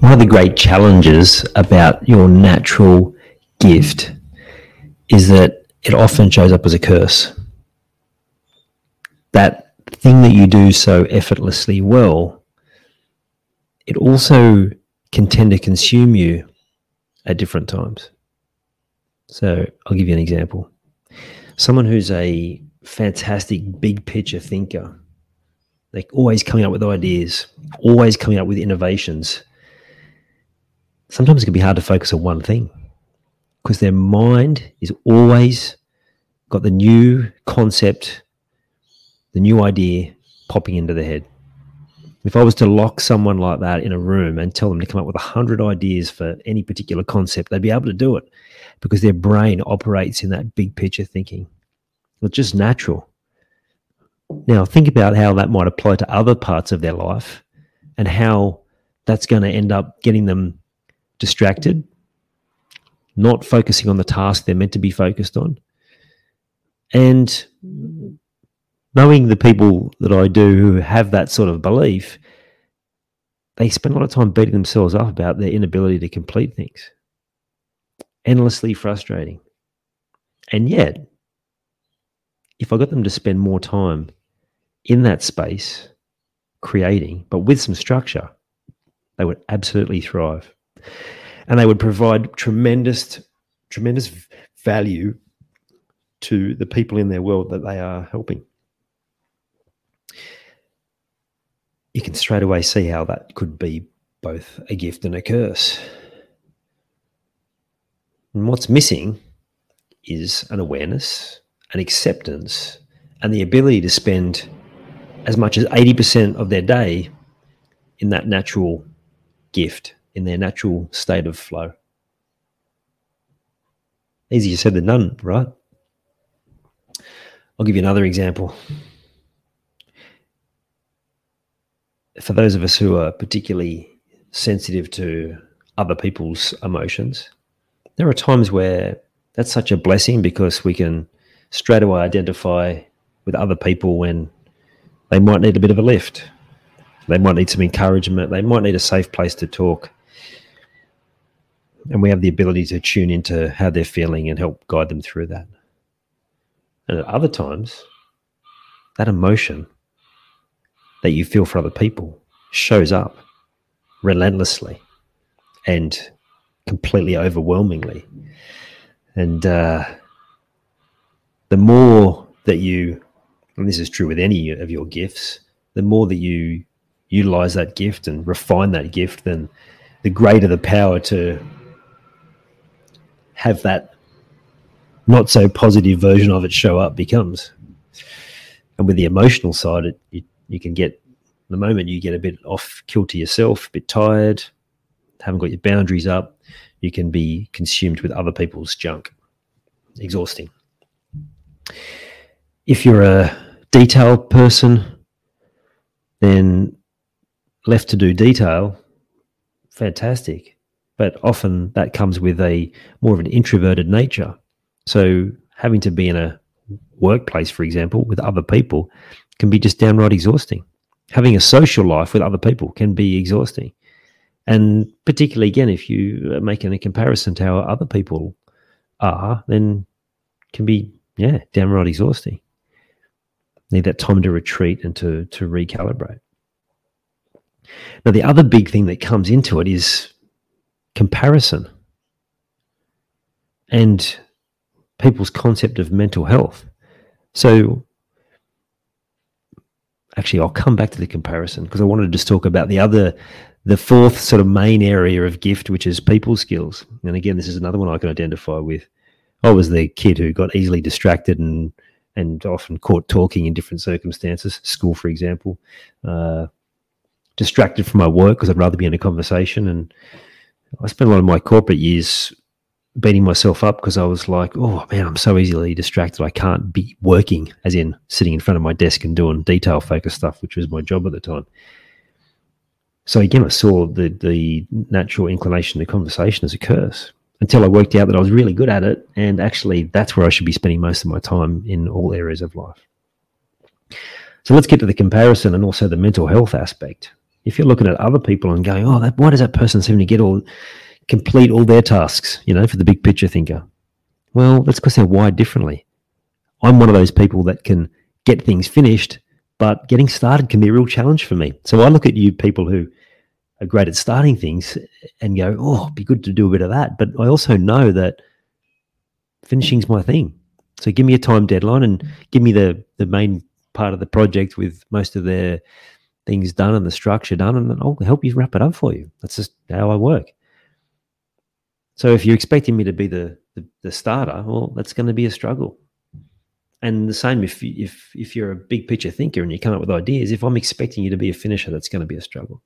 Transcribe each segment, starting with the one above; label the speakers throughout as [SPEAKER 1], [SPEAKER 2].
[SPEAKER 1] One of the great challenges about your natural gift is that it often shows up as a curse. That thing that you do so effortlessly well, it also can tend to consume you at different times. So I'll give you an example. Someone who's a fantastic big picture thinker, like always coming up with ideas, always coming up with innovations sometimes it can be hard to focus on one thing because their mind is always got the new concept, the new idea popping into the head. If I was to lock someone like that in a room and tell them to come up with a hundred ideas for any particular concept, they'd be able to do it because their brain operates in that big picture thinking. It's just natural. Now, think about how that might apply to other parts of their life and how that's going to end up getting them distracted, not focusing on the task they're meant to be focused on. And knowing the people that I do who have that sort of belief, they spend a lot of time beating themselves up about their inability to complete things. Endlessly frustrating. And yet, if I got them to spend more time in that space, creating, but with some structure, they would absolutely thrive and they would provide tremendous, tremendous value to the people in their world that they are helping. You can straight away see how that could be both a gift and a curse. And what's missing is an awareness, an acceptance, and the ability to spend as much as 80% of their day in that natural gift in their natural state of flow. Easier said than done, right? I'll give you another example. For those of us who are particularly sensitive to other people's emotions, there are times where that's such a blessing because we can straight away identify with other people when they might need a bit of a lift. They might need some encouragement. They might need a safe place to talk and we have the ability to tune into how they're feeling and help guide them through that. And at other times, that emotion that you feel for other people shows up relentlessly and completely overwhelmingly. And uh, the more that you, and this is true with any of your gifts, the more that you utilize that gift and refine that gift, then the greater the power to have that not so positive version of it show up becomes. And with the emotional side, it, you, you can get the moment you get a bit off kilter yourself, a bit tired, haven't got your boundaries up, you can be consumed with other people's junk. Exhausting. If you're a detail person, then left to do detail, fantastic but often that comes with a more of an introverted nature. So having to be in a workplace, for example, with other people can be just downright exhausting. Having a social life with other people can be exhausting. And particularly, again, if you are making a comparison to how other people are, then can be, yeah, downright exhausting. Need that time to retreat and to, to recalibrate. Now, the other big thing that comes into it is comparison and people's concept of mental health. So, actually, I'll come back to the comparison because I wanted to just talk about the other, the fourth sort of main area of gift, which is people skills. And again, this is another one I can identify with. I was the kid who got easily distracted and and often caught talking in different circumstances, school, for example, uh, distracted from my work because I'd rather be in a conversation. And I spent a lot of my corporate years beating myself up because I was like, oh man, I'm so easily distracted. I can't be working, as in sitting in front of my desk and doing detail focused stuff, which was my job at the time. So again, I saw the the natural inclination to conversation as a curse until I worked out that I was really good at it, and actually that's where I should be spending most of my time in all areas of life. So let's get to the comparison and also the mental health aspect. If you're looking at other people and going, "Oh, that, why does that person seem to get all complete all their tasks, you know, for the big picture thinker. Well, that's because they're wired differently. I'm one of those people that can get things finished, but getting started can be a real challenge for me. So I look at you people who are great at starting things and go, oh, it'd be good to do a bit of that. But I also know that finishing's my thing. So give me a time deadline and give me the, the main part of the project with most of their things done and the structure done, and I'll help you wrap it up for you. That's just how I work. So if you're expecting me to be the, the, the starter, well, that's going to be a struggle. And the same if if if you're a big picture thinker and you come up with ideas, if I'm expecting you to be a finisher, that's going to be a struggle.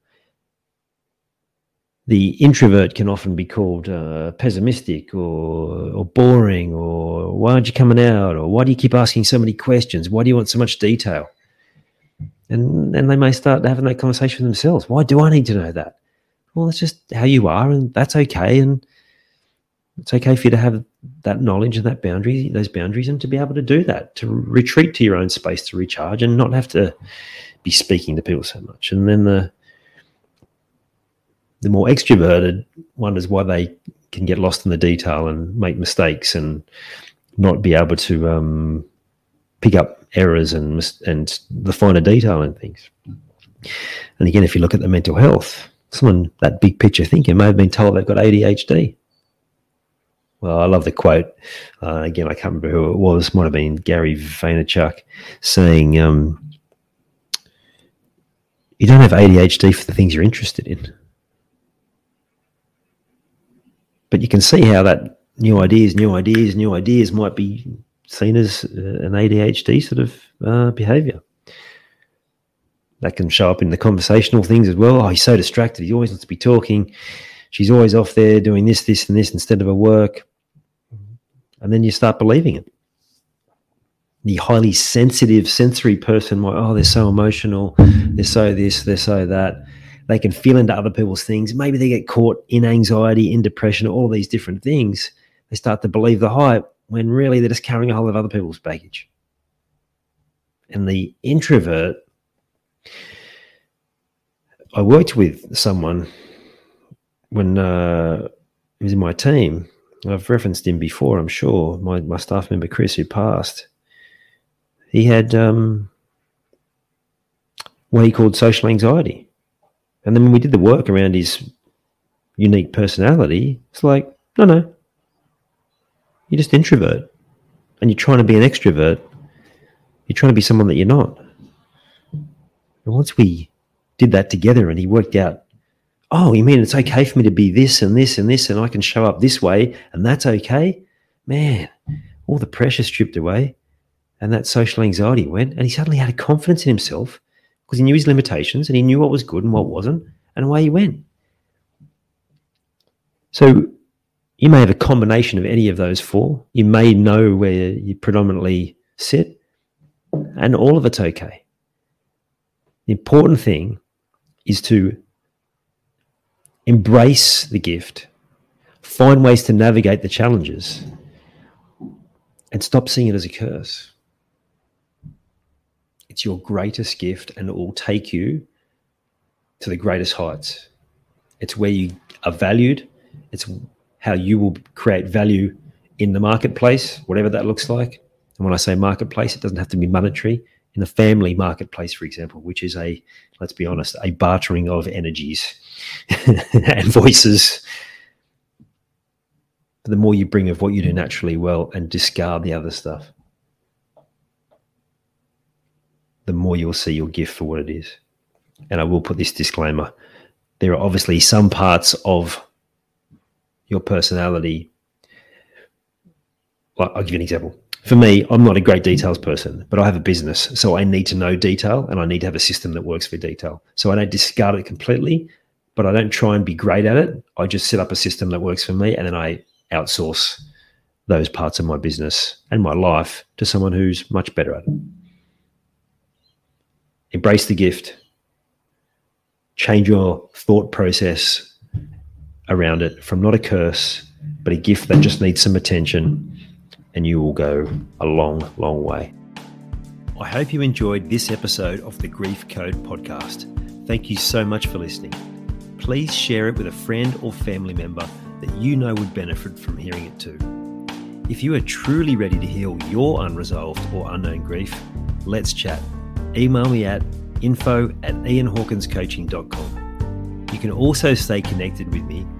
[SPEAKER 1] The introvert can often be called uh, pessimistic or or boring or why aren't you coming out or why do you keep asking so many questions? Why do you want so much detail? And then they may start having that conversation with themselves. Why do I need to know that? Well, that's just how you are, and that's okay. And it's okay for you to have that knowledge and that boundary, those boundaries, and to be able to do that, to retreat to your own space to recharge and not have to be speaking to people so much. And then the the more extroverted wonders why they can get lost in the detail and make mistakes and not be able to um, pick up errors and and the finer detail and things. And again, if you look at the mental health, someone that big picture thinking may have been told they've got ADHD well, I love the quote. Uh, again, I can't remember who it was. Might have been Gary Vaynerchuk saying, um, "You don't have ADHD for the things you're interested in, but you can see how that new ideas, new ideas, new ideas might be seen as uh, an ADHD sort of uh, behavior." That can show up in the conversational things as well. Oh, he's so distracted. He always wants to be talking she's always off there doing this, this, and this instead of her work. And then you start believing it. The highly sensitive sensory person oh, they're so emotional, they're so this, they're so that. They can feel into other people's things. Maybe they get caught in anxiety, in depression, all these different things. They start to believe the hype when really they're just carrying a whole of other people's baggage. And the introvert, I worked with someone when uh, he was in my team, I've referenced him before, I'm sure. My my staff member Chris, who passed, he had um, what he called social anxiety, and then when we did the work around his unique personality, it's like, no, no, you're just introvert, and you're trying to be an extrovert. You're trying to be someone that you're not. And once we did that together, and he worked out oh, you mean it's okay for me to be this and this and this, and I can show up this way, and that's okay? Man, all the pressure stripped away, and that social anxiety went, and he suddenly had a confidence in himself because he knew his limitations and he knew what was good and what wasn't, and away he went. So you may have a combination of any of those four. You may know where you predominantly sit, and all of it's okay. The important thing is to embrace the gift, find ways to navigate the challenges, and stop seeing it as a curse. It's your greatest gift, and it will take you to the greatest heights. It's where you are valued, it's how you will create value in the marketplace, whatever that looks like. And when I say marketplace, it doesn't have to be monetary. In the family marketplace, for example, which is a, let's be honest, a bartering of energies and voices. But the more you bring of what you do naturally well and discard the other stuff, the more you'll see your gift for what it is. And I will put this disclaimer there are obviously some parts of your personality. Well, I'll give you an example. For me, I'm not a great details person, but I have a business. So I need to know detail and I need to have a system that works for detail. So I don't discard it completely, but I don't try and be great at it. I just set up a system that works for me and then I outsource those parts of my business and my life to someone who's much better at it. Embrace the gift, change your thought process around it from not a curse, but a gift that just needs some attention, and you will go a long, long way. I hope you enjoyed this episode of the Grief Code podcast. Thank you so much for listening. Please share it with a friend or family member that you know would benefit from hearing it too. If you are truly ready to heal your unresolved or unknown grief, let's chat. Email me at info at ianhawkinscoaching.com. You can also stay connected with me